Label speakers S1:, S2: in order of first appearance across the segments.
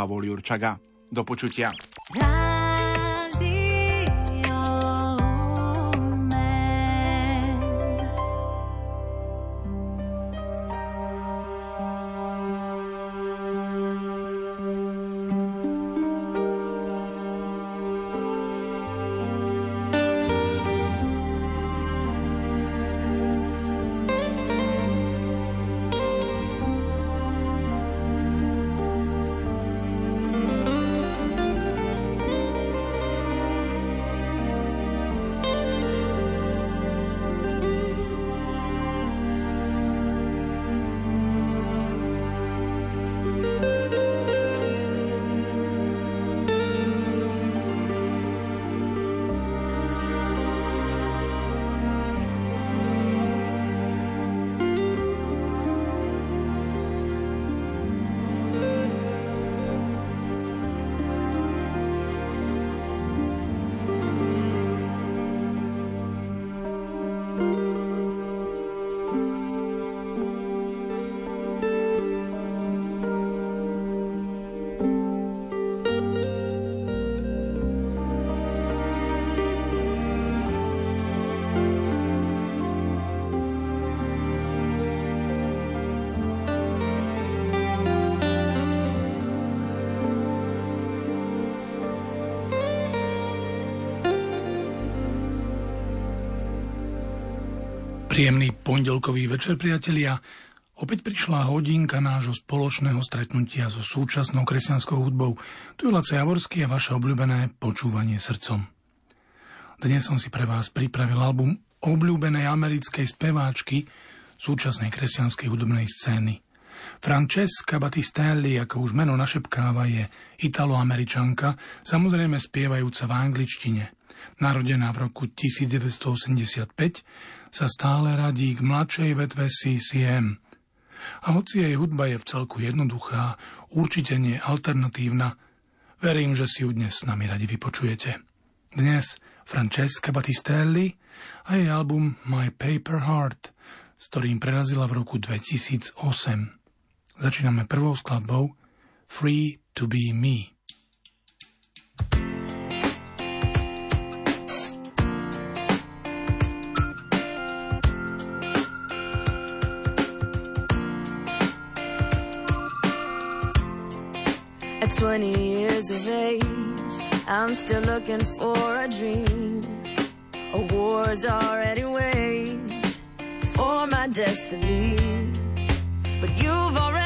S1: Pavol Jurčaga. Do počutia.
S2: Príjemný pondelkový večer, priatelia. Opäť prišla hodinka nášho spoločného stretnutia so súčasnou kresťanskou hudbou. Tu je Laco Javorský a vaše obľúbené počúvanie srdcom. Dnes som si pre vás pripravil album obľúbenej americkej speváčky súčasnej kresťanskej hudobnej scény. Francesca Battistelli, ako už meno našepkáva, je italoameričanka, samozrejme spievajúca v angličtine. Narodená v roku 1985, sa stále radí k mladšej vetve CCM. A hoci jej hudba je v celku jednoduchá, určite nie alternatívna, verím, že si ju dnes s nami radi vypočujete. Dnes Francesca Battistelli a jej album My Paper Heart, s ktorým prerazila v roku 2008. Začíname prvou skladbou Free to be Me.
S3: 20 years of age, I'm still looking for a dream. A war's already waged for my destiny. But you've already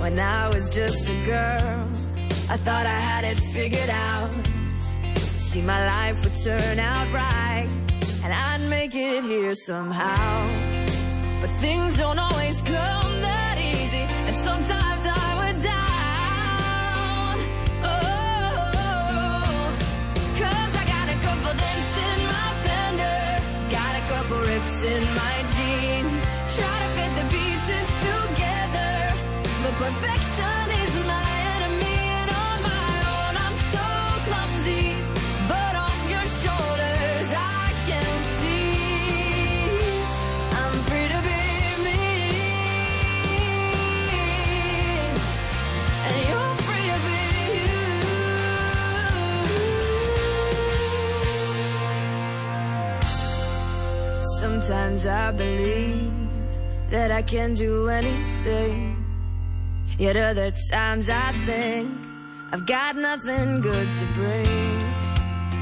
S3: When I was just a girl, I thought I had it figured out. See, my life would turn out right, and I'd make it here somehow. But things don't always come that easy, and sometimes I would down. Oh, cause I got a couple dents in my fender, got a couple rips in my jeans. Try to fit the pieces together, but perfection Sometimes I believe that I can do anything. Yet other times I think I've got nothing good to bring.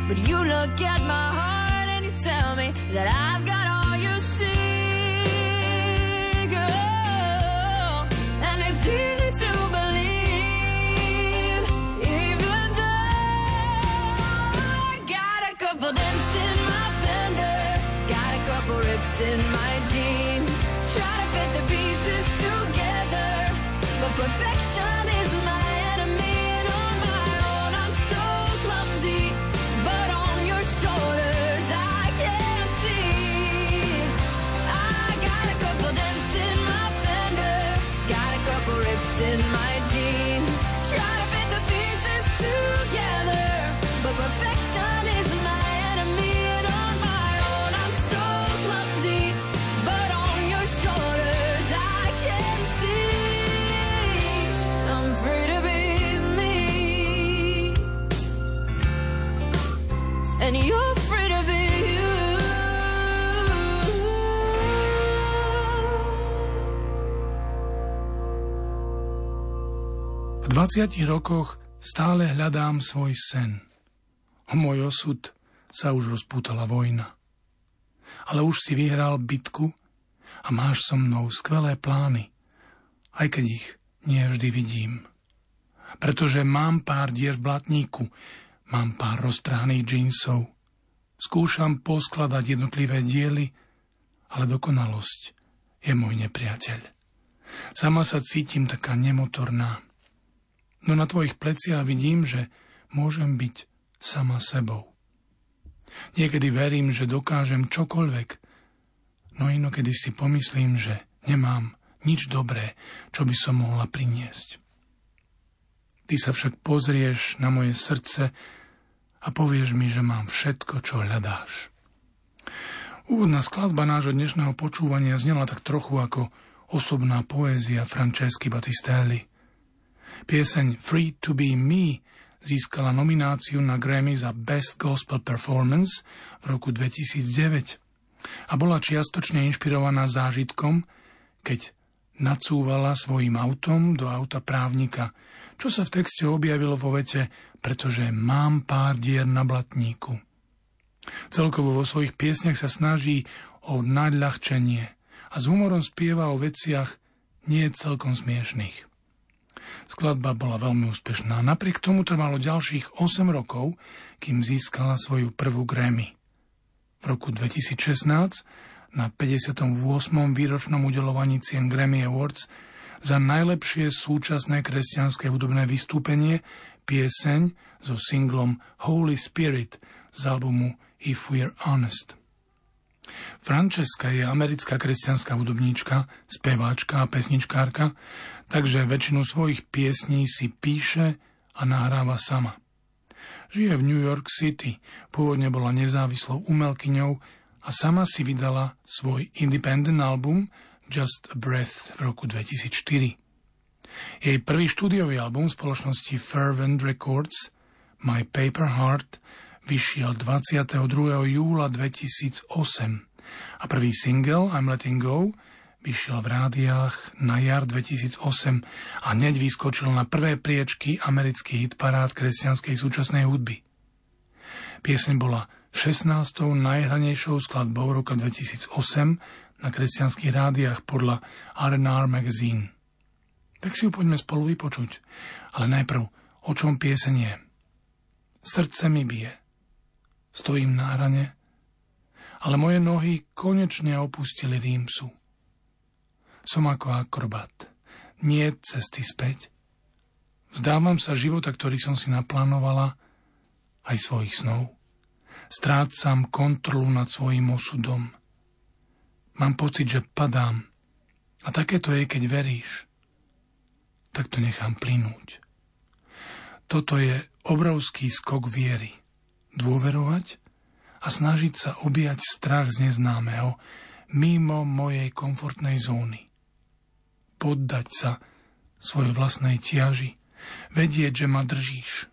S3: But you look at my heart and you tell me that I've in my jeans. Try to fit the pieces together. But perfection
S2: V 20 rokoch stále hľadám svoj sen. O môj osud sa už rozpútala vojna. Ale už si vyhral bitku a máš so mnou skvelé plány, aj keď ich nie vždy vidím. Pretože mám pár dier v blatníku, mám pár roztrhaných džínsov. Skúšam poskladať jednotlivé diely, ale dokonalosť je môj nepriateľ. Sama sa cítim taká nemotorná. No na tvojich pleciach vidím, že môžem byť sama sebou. Niekedy verím, že dokážem čokoľvek, no inokedy si pomyslím, že nemám nič dobré, čo by som mohla priniesť. Ty sa však pozrieš na moje srdce a povieš mi, že mám všetko, čo hľadáš. Úvodná skladba nášho dnešného počúvania znela tak trochu ako osobná poézia Francesky Battistelli. Pieseň Free to be me získala nomináciu na Grammy za Best Gospel Performance v roku 2009 a bola čiastočne inšpirovaná zážitkom, keď nacúvala svojim autom do auta právnika, čo sa v texte objavilo vo vete, pretože mám pár dier na blatníku. Celkovo vo svojich piesniach sa snaží o nadľahčenie a s humorom spieva o veciach nie celkom smiešných. Skladba bola veľmi úspešná. Napriek tomu trvalo ďalších 8 rokov, kým získala svoju prvú Grammy. V roku 2016 na 58. výročnom udelovaní cien Grammy Awards za najlepšie súčasné kresťanské hudobné vystúpenie pieseň so singlom Holy Spirit z albumu If We're Honest. Francesca je americká kresťanská hudobníčka, speváčka a pesničkárka, takže väčšinu svojich piesní si píše a nahráva sama. Žije v New York City, pôvodne bola nezávislou umelkyňou a sama si vydala svoj independent album Just a Breath v roku 2004. Jej prvý štúdiový album spoločnosti Fervent Records My Paper Heart vyšiel 22. júla 2008 a prvý single I'm Letting Go vyšiel v rádiách na jar 2008 a hneď vyskočil na prvé priečky amerických hitparád kresťanskej súčasnej hudby. Pieseň bola 16. najhranejšou skladbou roka 2008 na kresťanských rádiách podľa R&R Magazine. Tak si ju poďme spolu vypočuť, ale najprv, o čom pieseň je. Srdce mi bije, Stojím na hrane, ale moje nohy konečne opustili Rímsu. Som ako akrobat. Nie cesty späť. Vzdávam sa života, ktorý som si naplánovala, aj svojich snov. Strácam kontrolu nad svojim osudom. Mám pocit, že padám. A také to je, keď veríš. Tak to nechám plynúť. Toto je obrovský skok viery dôverovať a snažiť sa objať strach z neznámeho mimo mojej komfortnej zóny. Poddať sa svojej vlastnej tiaži, vedieť, že ma držíš.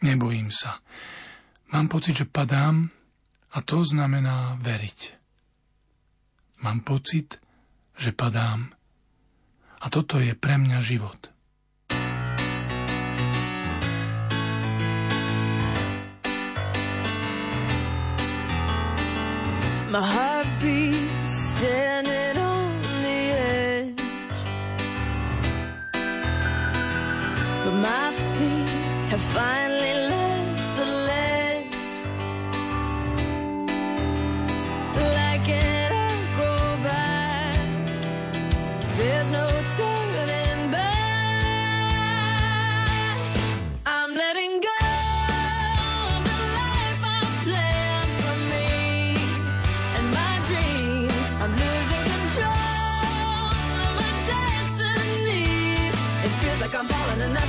S2: Nebojím sa. Mám pocit, že padám a to znamená veriť. Mám pocit, že padám a toto je pre mňa život.
S3: My heart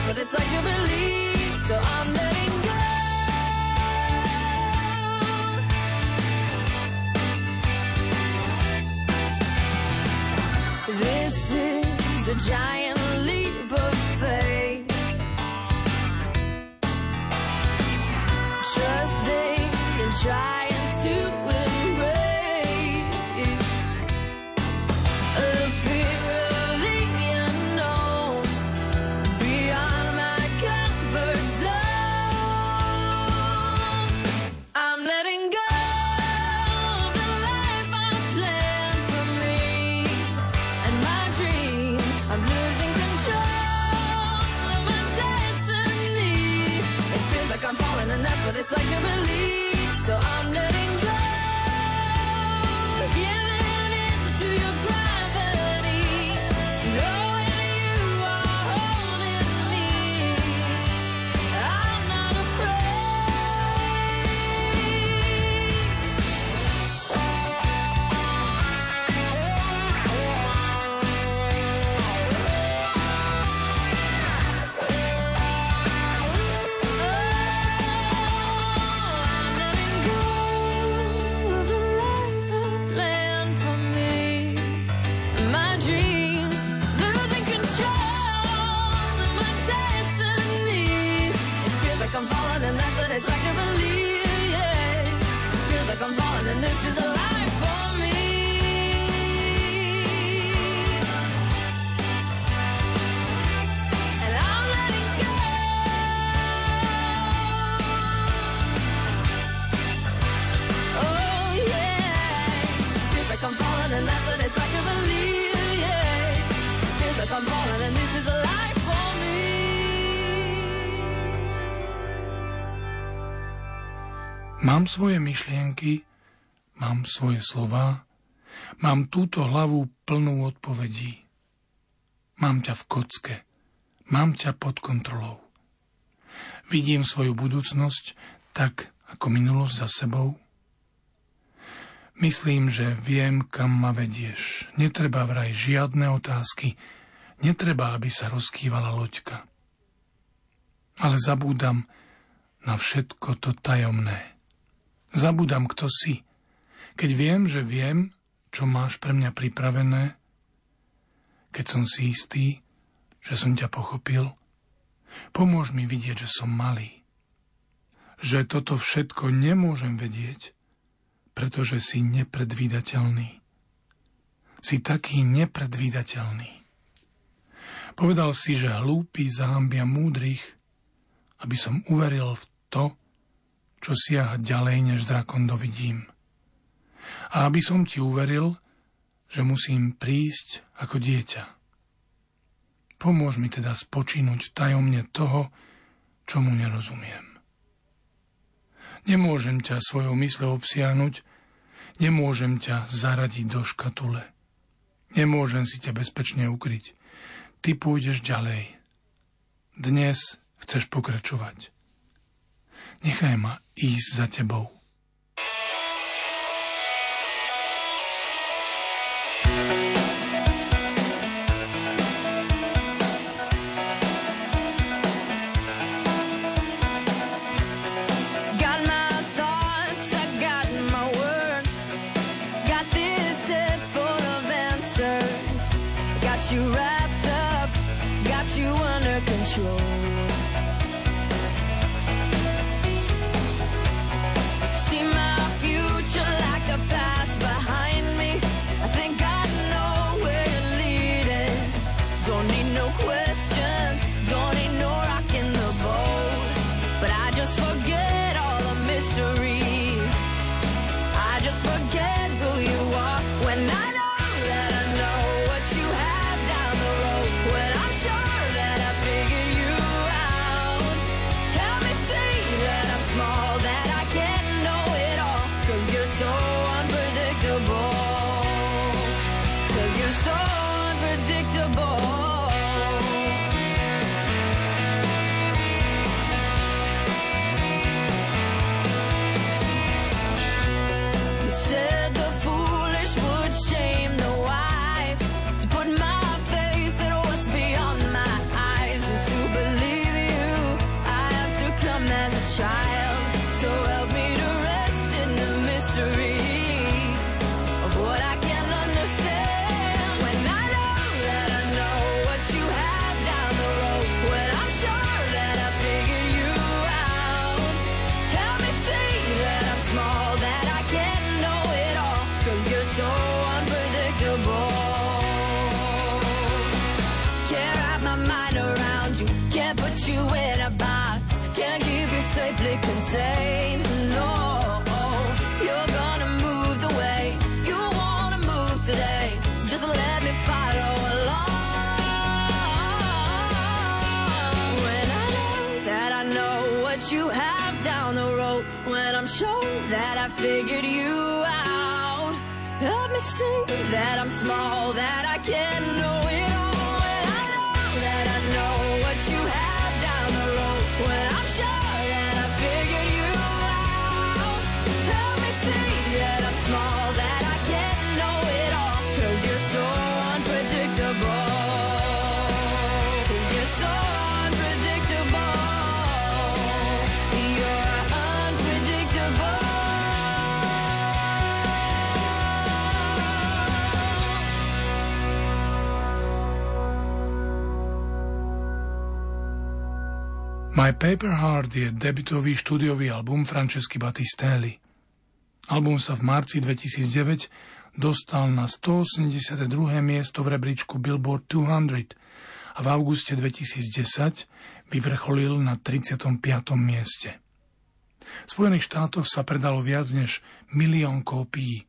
S3: what it's like to believe. So I'm letting go. This is a giant
S2: Mám svoje myšlienky, mám svoje slova, mám túto hlavu plnú odpovedí. Mám ťa v kocke, mám ťa pod kontrolou. Vidím svoju budúcnosť tak, ako minulosť za sebou. Myslím, že viem, kam ma vedieš. Netreba vraj žiadne otázky, netreba, aby sa rozkývala loďka. Ale zabúdam na všetko to tajomné. Zabúdam, kto si. Keď viem, že viem, čo máš pre mňa pripravené, keď som si istý, že som ťa pochopil, pomôž mi vidieť, že som malý. Že toto všetko nemôžem vedieť, pretože si nepredvídateľný. Si taký nepredvídateľný. Povedal si, že hlúpi zahambia múdrych, aby som uveril v to, čo siaha ďalej, než zrakom dovidím. A aby som ti uveril, že musím prísť ako dieťa. Pomôž mi teda spočínuť tajomne toho, čomu nerozumiem. Nemôžem ťa svojou mysľou obsiahnuť, nemôžem ťa zaradiť do škatule. Nemôžem si ťa bezpečne ukryť. Ty pôjdeš ďalej. Dnes chceš pokračovať. Nechaj ma ísť za tebou.
S3: My
S2: Paper Heart je debutový štúdiový album Francesky Battistelli. Album sa v marci 2009 dostal na 182. miesto v rebríčku Billboard 200 a v auguste 2010 vyvrcholil na 35. mieste. V Spojených štátoch sa predalo viac než milión kópií.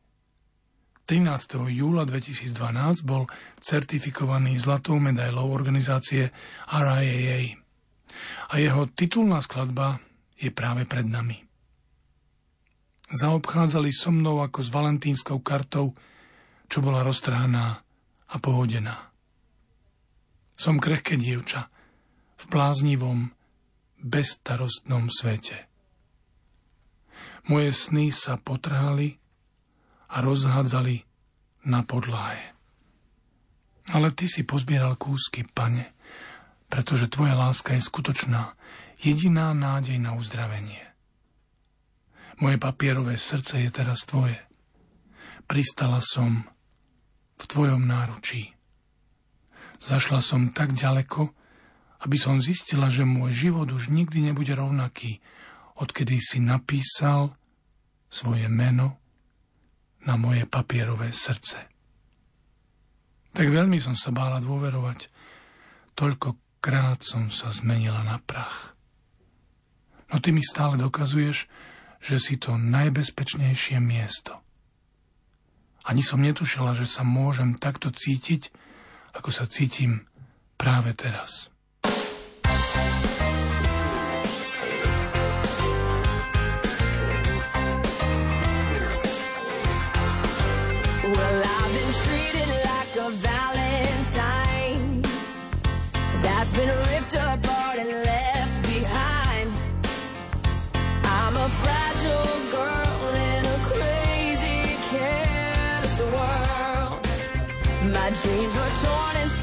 S2: 13. júla 2012 bol certifikovaný zlatou medailou organizácie RIAA a jeho titulná skladba je práve pred nami. Zaobchádzali so mnou ako s valentínskou kartou, čo bola roztrhaná a pohodená. Som krehké dievča v bláznivom, bezstarostnom svete. Moje sny sa potrhali a rozhádzali na podlahe. Ale ty si pozbieral kúsky, pane, pretože tvoja láska je skutočná, jediná nádej na uzdravenie. Moje papierové srdce je teraz tvoje. Pristala som v tvojom náručí. Zašla som tak ďaleko, aby som zistila, že môj život už nikdy nebude rovnaký, odkedy si napísal svoje meno na moje papierové srdce. Tak veľmi som sa bála dôverovať, toľko krát som sa zmenila na prach. No ty mi stále dokazuješ, že si to najbezpečnejšie miesto. Ani som netušila, že sa môžem takto cítiť, ako sa cítim práve teraz.
S3: Well, My dreams were torn and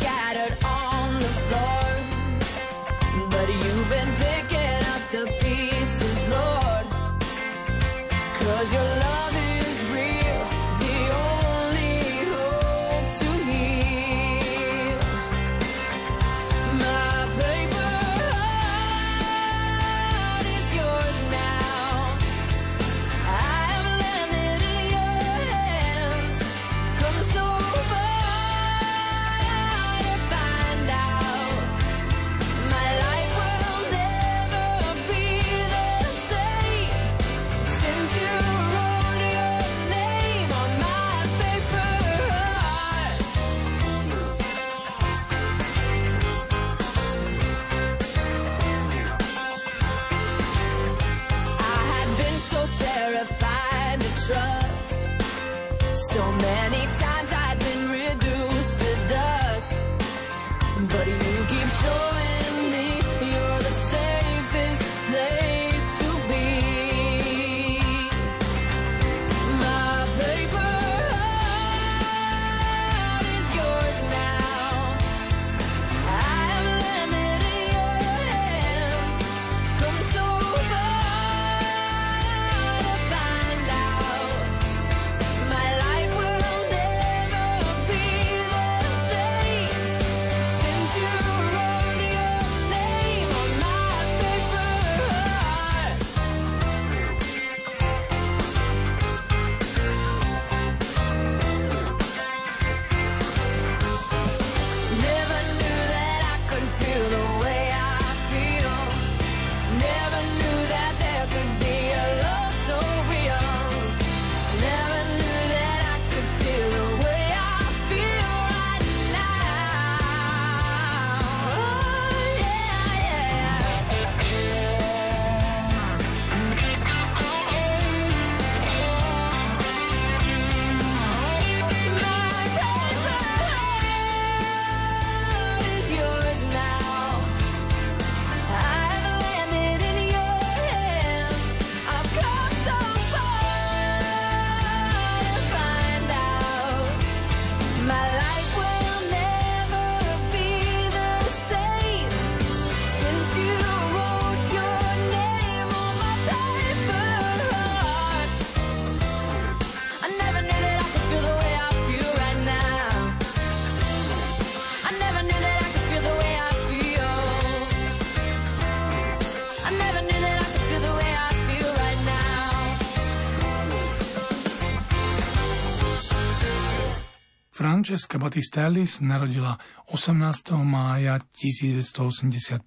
S2: Francesca Battistelli narodila 18. mája 1985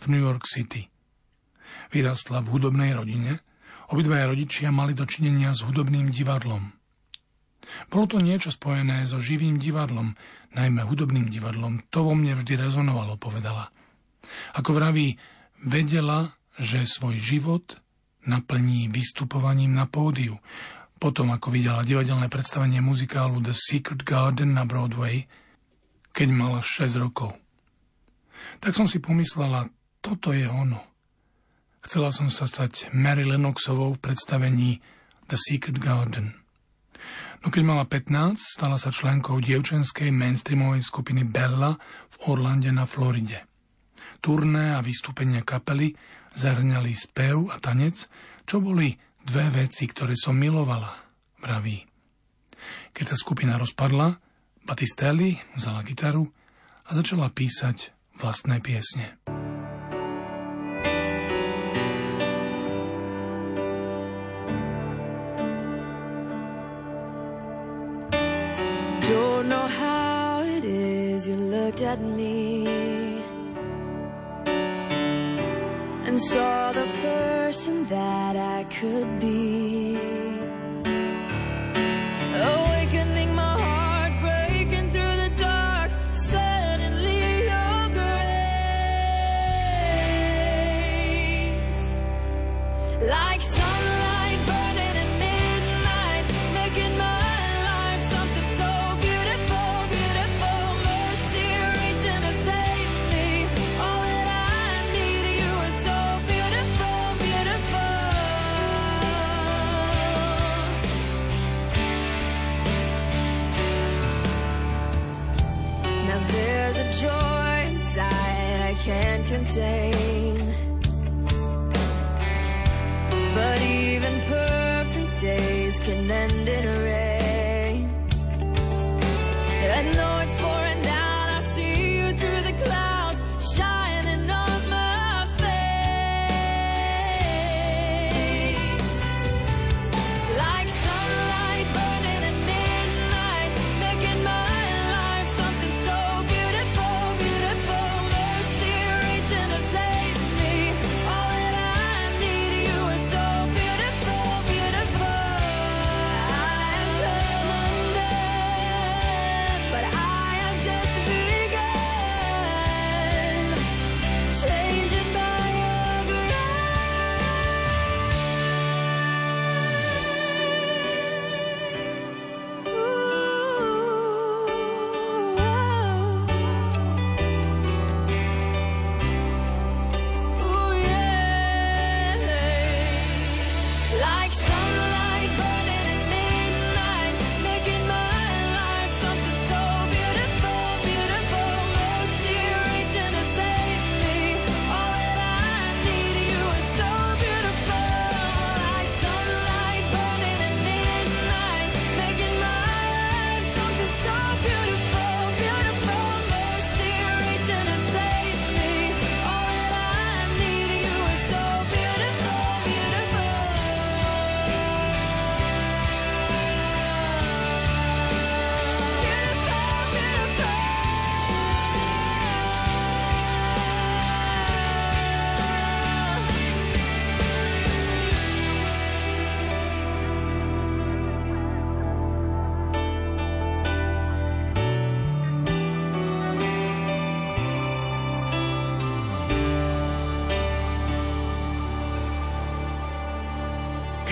S2: v New York City. Vyrastla v hudobnej rodine, obidvaja rodičia mali dočinenia s hudobným divadlom. Bolo to niečo spojené so živým divadlom, najmä hudobným divadlom. To vo mne vždy rezonovalo, povedala. Ako vraví, vedela, že svoj život naplní vystupovaním na pódiu. Potom, ako videla divadelné predstavenie muzikálu The Secret Garden na Broadway, keď mala 6 rokov. Tak som si pomyslela, toto je ono. Chcela som sa stať Mary Lennoxovou v predstavení The Secret Garden. No keď mala 15, stala sa členkou dievčenskej mainstreamovej skupiny Bella v Orlande na Floride. Turné a vystúpenia kapely zahrňali spev a tanec, čo boli dve veci, ktoré som milovala, vraví. Keď sa skupina rozpadla, Batistelli vzala gitaru a začala písať vlastné piesne.
S3: At me and saw the person that could be. and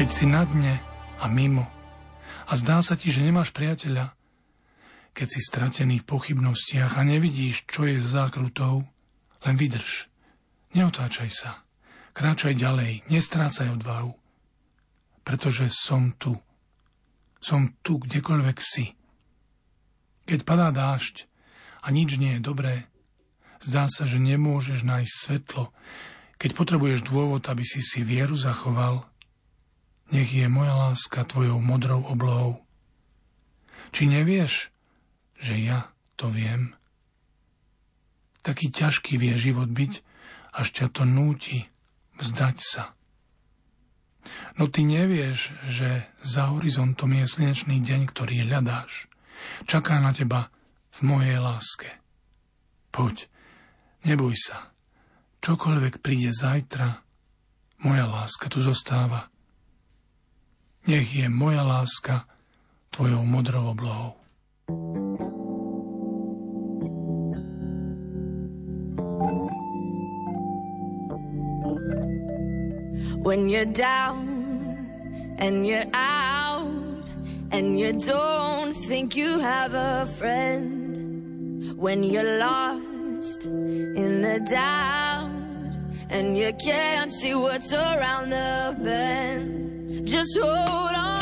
S2: Keď si na dne a mimo a zdá sa ti, že nemáš priateľa, keď si stratený v pochybnostiach a nevidíš, čo je za zákrutou, len vydrž. Neotáčaj sa. Kráčaj ďalej, nestrácaj odvahu. Pretože som tu. Som tu, kdekoľvek si. Keď padá dážď a nič nie je dobré, zdá sa, že nemôžeš nájsť svetlo. Keď potrebuješ dôvod, aby si si vieru zachoval, nech je moja láska tvojou modrou oblohou. Či nevieš, že ja to viem? Taký ťažký vie život byť, až ťa to núti vzdať sa. No ty nevieš, že za horizontom je slnečný deň, ktorý hľadáš. Čaká na teba v mojej láske. Poď, neboj sa. Čokoľvek príde zajtra, moja láska tu zostáva. Nech je moja láska tvojou modrou oblohou.
S3: When you're down and you're out and you don't think you have a friend. When you're lost in the doubt and you can't see what's around the bend. Just hold on,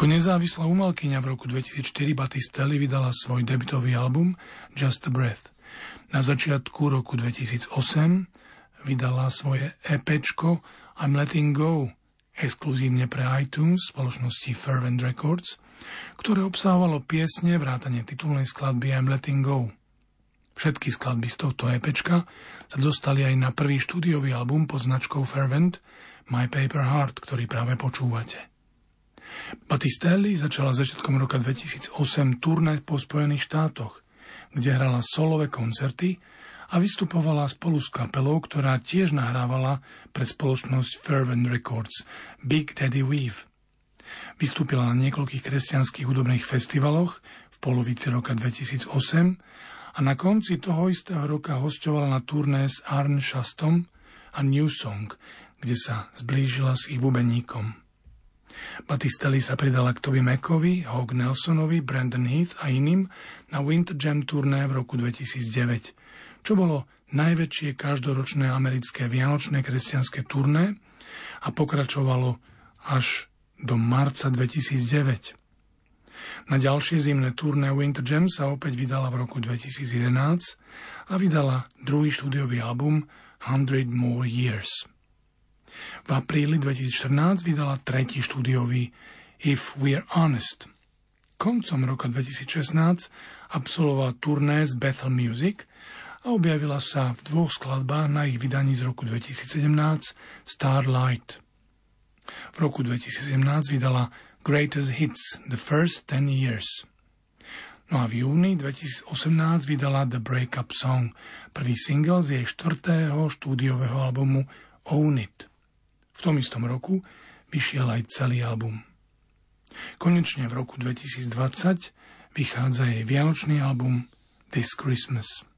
S2: Ako nezávislá umelkyňa v roku 2004 Batistelli vydala svoj debutový album Just a Breath. Na začiatku roku 2008 vydala svoje EPčko I'm Letting Go exkluzívne pre iTunes spoločnosti Fervent Records, ktoré obsahovalo piesne vrátane titulnej skladby I'm Letting Go. Všetky skladby z tohto EPčka sa dostali aj na prvý štúdiový album pod značkou Fervent My Paper Heart, ktorý práve počúvate. Batistelli začala začiatkom roka 2008 turné po Spojených štátoch, kde hrala solové koncerty a vystupovala spolu s kapelou, ktorá tiež nahrávala pre spoločnosť Fervent Records Big Daddy Weave. Vystúpila na niekoľkých kresťanských hudobných festivaloch v polovici roka 2008 a na konci toho istého roka hostovala na turné s Arn Shastom a New Song, kde sa zblížila s ich bubeníkom. Batistelli sa pridala k Toby Mackovi, Hog Nelsonovi, Brandon Heath a iným na Winter Jam turné v roku 2009, čo bolo najväčšie každoročné americké vianočné kresťanské turné a pokračovalo až do marca 2009. Na ďalšie zimné turné Winter Jam sa opäť vydala v roku 2011 a vydala druhý štúdiový album Hundred More Years. V apríli 2014 vydala tretí štúdiový If We're Honest. Koncom roka 2016 absolvovala turné z Bethel Music a objavila sa v dvoch skladbách na ich vydaní z roku 2017 Starlight. V roku 2017 vydala Greatest Hits The First 10 Years. No a v júni 2018 vydala The Breakup Song, prvý single z jej štvrtého štúdiového albumu Own It. V tom istom roku vyšiel aj celý album. Konečne v roku 2020 vychádza jej vianočný album This Christmas.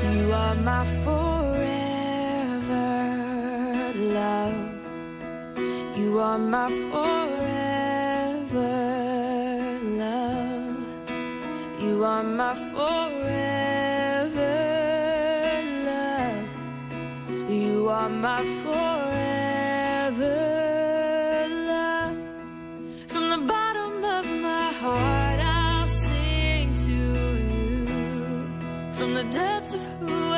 S3: You are my forever love. You are my forever You are my forever love. You are my forever love. From the bottom of my heart, I'll sing to you. From the depths of who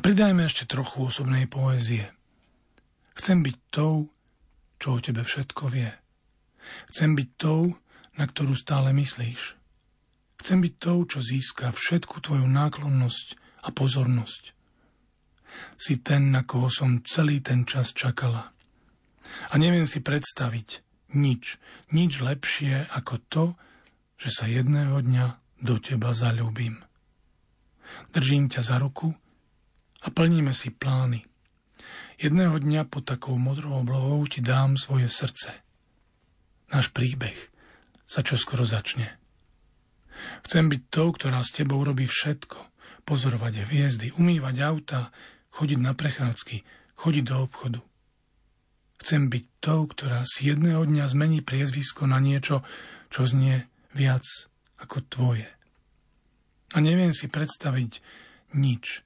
S2: Pridajme ešte trochu osobnej poézie. Chcem byť tou, čo o tebe všetko vie. Chcem byť tou, na ktorú stále myslíš. Chcem byť tou, čo získa všetku tvoju náklonnosť a pozornosť. Si ten, na koho som celý ten čas čakala. A neviem si predstaviť nič, nič lepšie ako to, že sa jedného dňa do teba zalúbim. Držím ťa za ruku a plníme si plány. Jedného dňa pod takou modrou oblohou ti dám svoje srdce. Náš príbeh sa čoskoro začne. Chcem byť tou, ktorá s tebou robí všetko. Pozorovať hviezdy, umývať auta, chodiť na prechádzky, chodiť do obchodu. Chcem byť tou, ktorá si jedného dňa zmení priezvisko na niečo, čo znie viac ako tvoje. A neviem si predstaviť nič,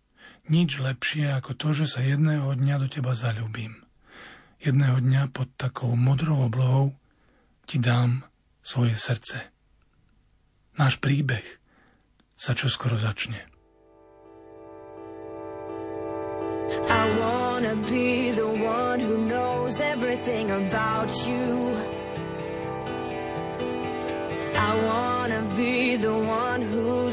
S2: nič lepšie ako to, že sa jedného dňa do teba zalúbim. Jedného dňa pod takou modrou oblohou ti dám svoje srdce. Náš príbeh sa čoskoro začne.
S3: I wanna be the one who knows everything about you. I wanna be the one who's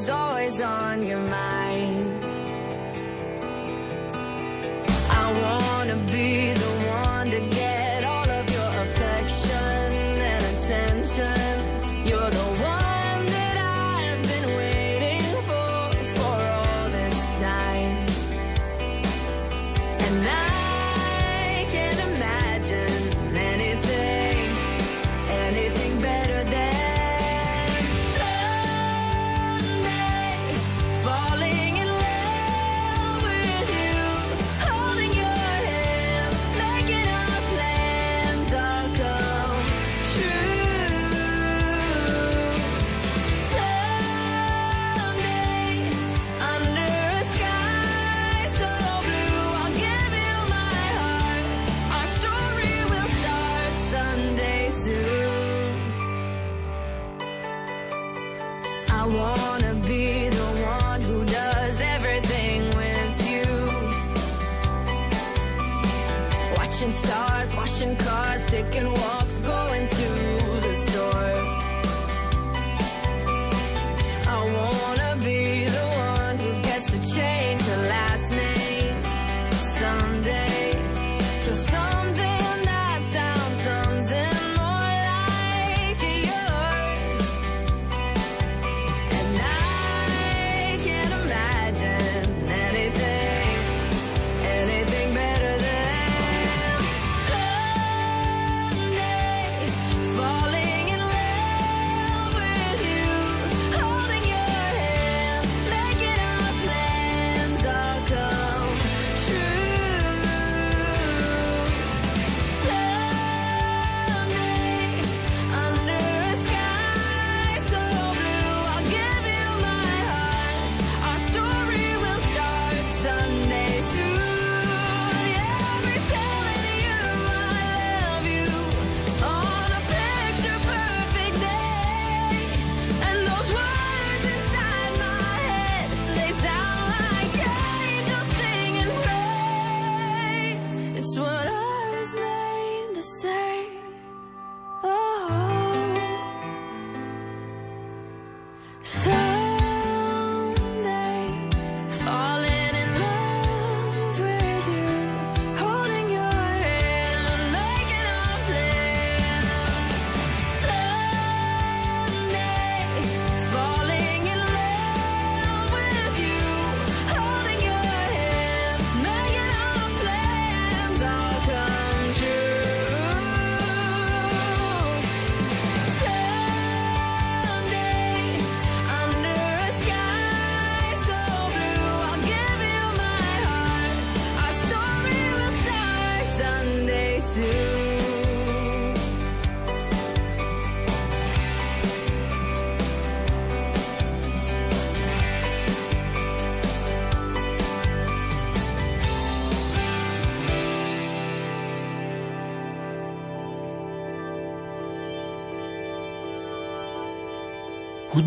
S3: Cars, taking walks.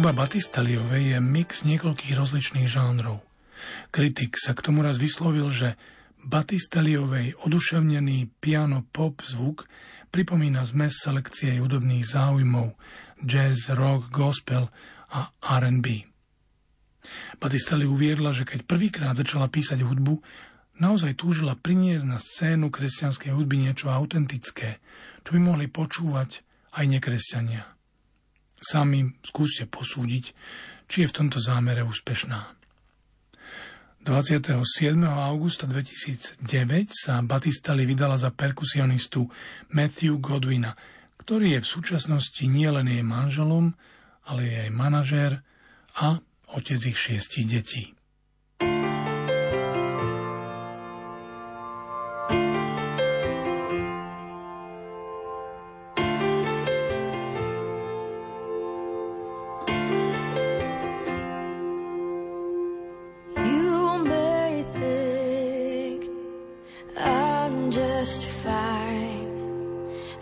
S2: Hudba Batistaliovej je mix niekoľkých rozličných žánrov.
S3: Kritik sa k tomu raz vyslovil, že Batisteliovej oduševnený piano pop zvuk pripomína zmes selekcie hudobných záujmov jazz, rock, gospel a R&B. Batistelli uviedla, že keď prvýkrát začala písať hudbu, naozaj túžila priniesť na scénu kresťanskej hudby niečo autentické, čo by mohli počúvať aj nekresťania. Sami skúste posúdiť, či je v tomto zámere úspešná. 27. augusta 2009 sa Batistali vydala za perkusionistu Matthew Godwina, ktorý je v súčasnosti nielen jej manželom, ale je aj manažér a otec ich šiestich detí.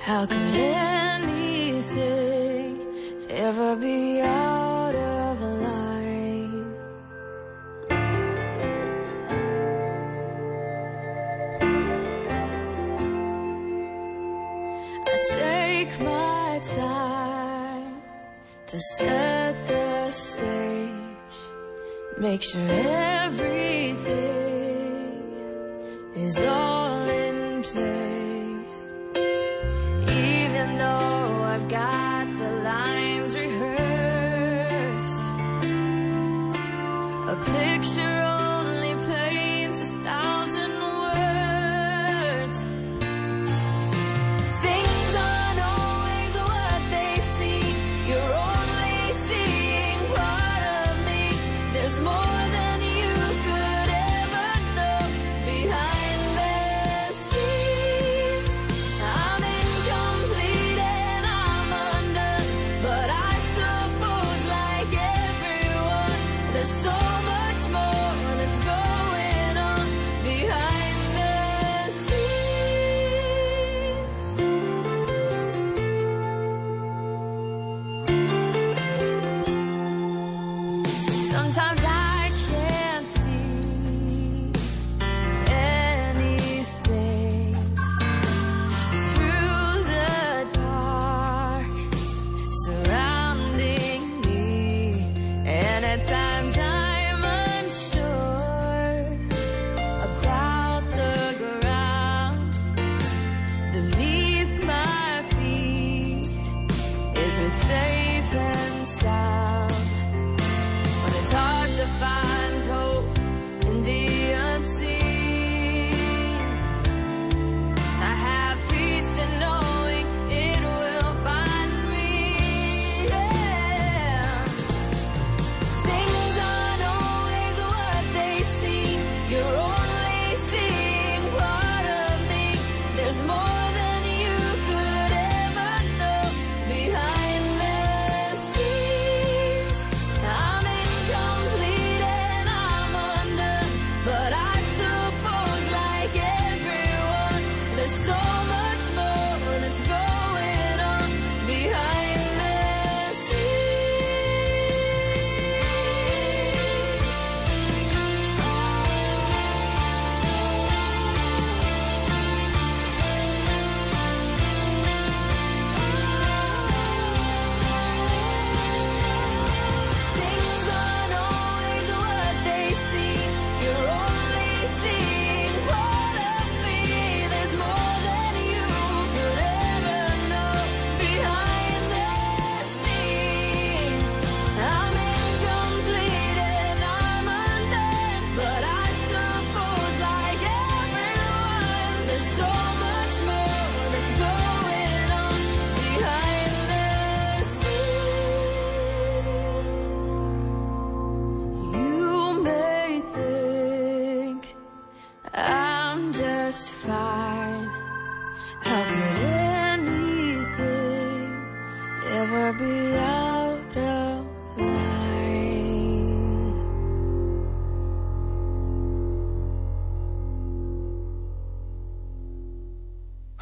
S3: How could anything ever be out of line? I take my time to set the stage, make sure everything is all.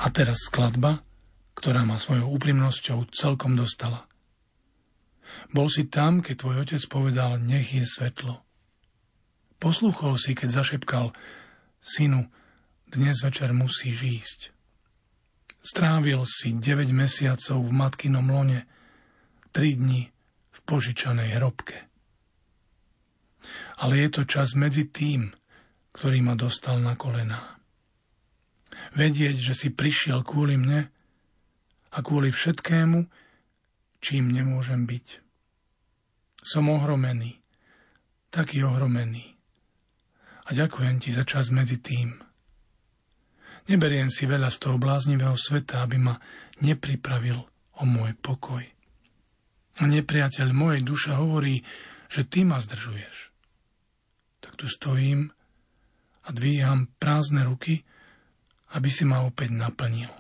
S3: Teraz skladba, ktorá ma svojou úprimnosťou celkom dostala. Bol si tam, keď tvoj otec povedal, nech je svetlo.
S2: Posluchol si, keď zašepkal synu, dnes večer musíš ísť. Strávil si 9 mesiacov v matkinom lone, 3 dni v požičanej hrobke. Ale je to čas medzi tým, ktorý ma dostal na kolená. Vedieť, že si prišiel kvôli mne a kvôli všetkému, čím nemôžem byť. Som ohromený, taký ohromený. A ďakujem ti za čas medzi tým. Neberiem si veľa z toho bláznivého sveta, aby ma nepripravil o môj pokoj. A nepriateľ mojej duša hovorí, že ty ma zdržuješ. Tak tu stojím a dvíham prázdne ruky, aby si ma opäť naplnil.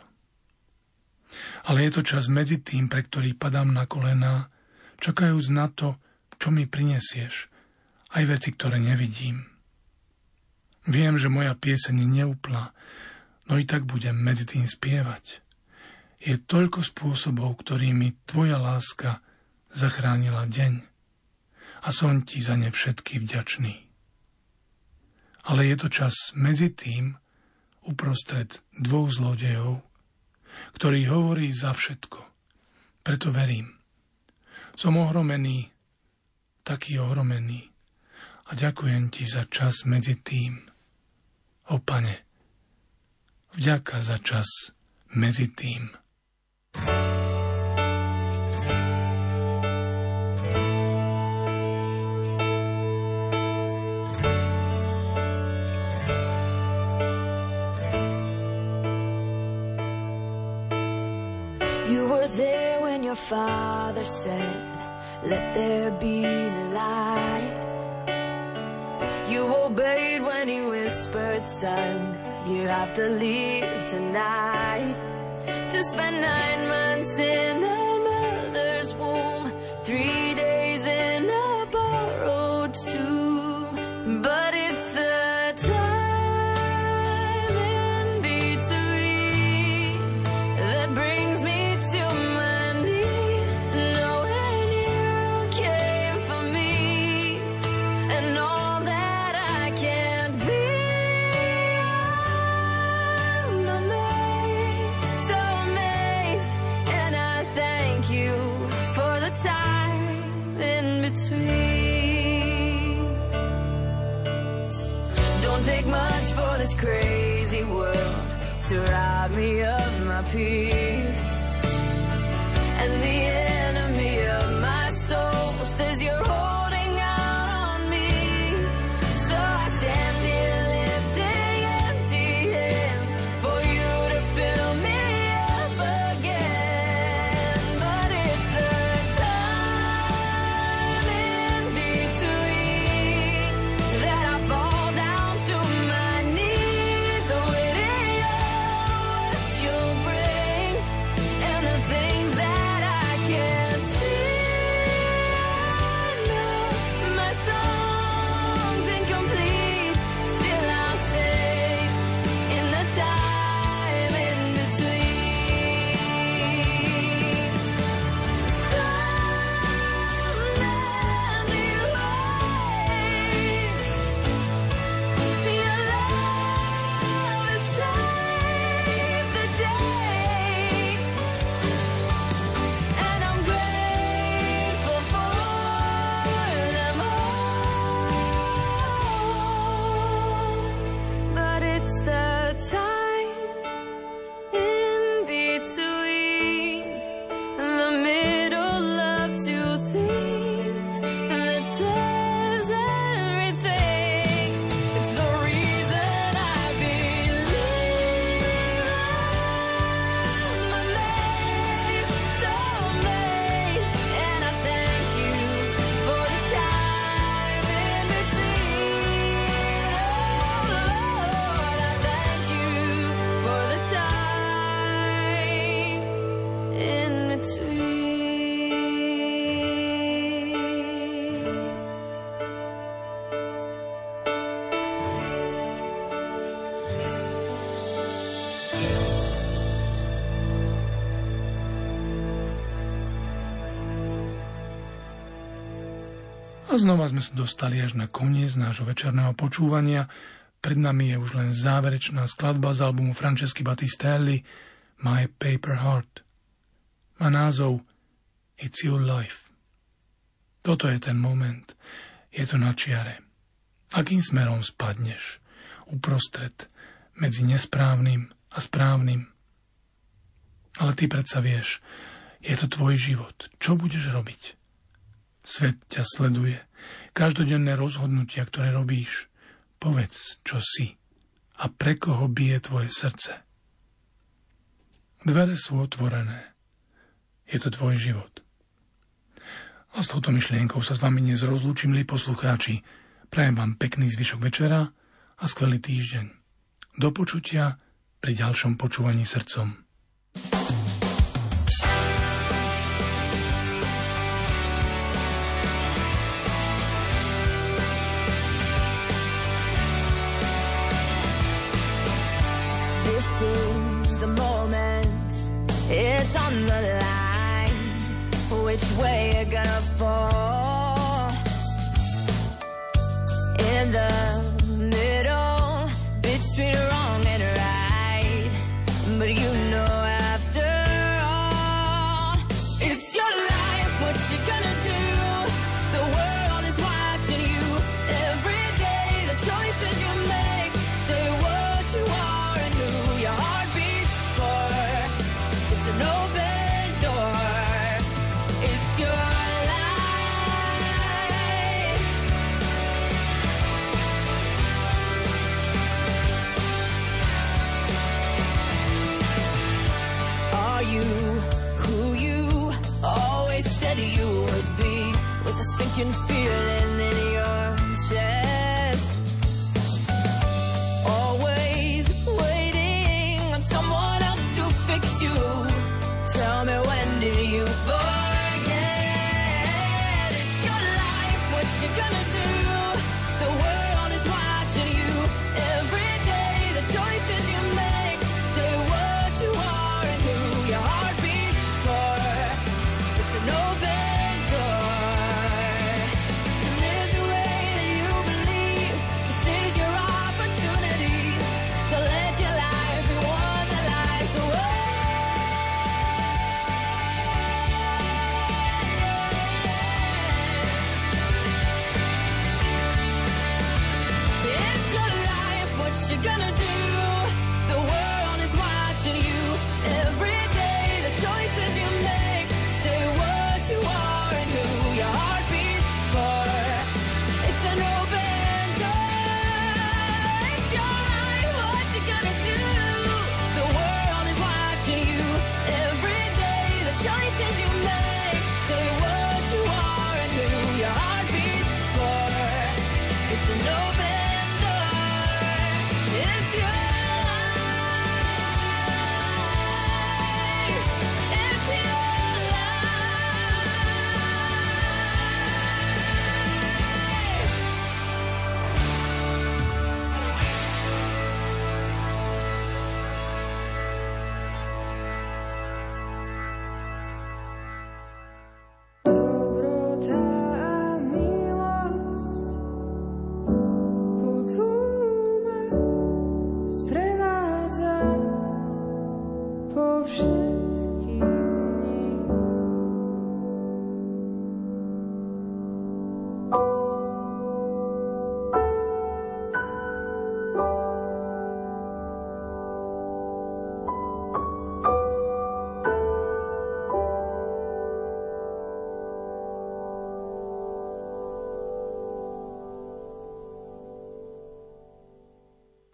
S2: Ale je to čas medzi tým, pre ktorý padám na kolená, čakajúc na to, čo mi prinesieš, aj veci, ktoré nevidím. Viem, že moja pieseň je neúplná, no i tak budem medzi tým spievať. Je toľko spôsobov, ktorými tvoja láska zachránila deň a som ti za ne všetky vďačný. Ale je to čas medzi tým uprostred dvoch zlodejov, ktorý hovorí za všetko. Preto verím. Som ohromený, taký ohromený a ďakujem ti za čas medzi tým. O pane, Vďaka za čas medzi tým.
S3: Father said, Let there be light. You obeyed when he whispered, Son, you have to leave tonight to spend nine months
S2: znova sme sa dostali až na koniec nášho večerného počúvania. Pred nami je už len záverečná skladba z albumu Francesky Battistelli My Paper Heart. Má názov It's Your Life. Toto je ten moment. Je to na čiare. Akým smerom spadneš? Uprostred, medzi nesprávnym a správnym. Ale ty predsa vieš, je to tvoj život. Čo budeš robiť? Svet ťa sleduje. Každodenné rozhodnutia, ktoré robíš. Povedz, čo si a pre koho bije tvoje srdce. Dvere sú otvorené. Je to tvoj život. A s touto myšlienkou sa s vami dnes rozlúčim, milí poslucháči. Prajem vám pekný zvyšok večera a skvelý týždeň. Do počutia pri ďalšom počúvaní srdcom.
S3: Way you're gonna fall. In the With a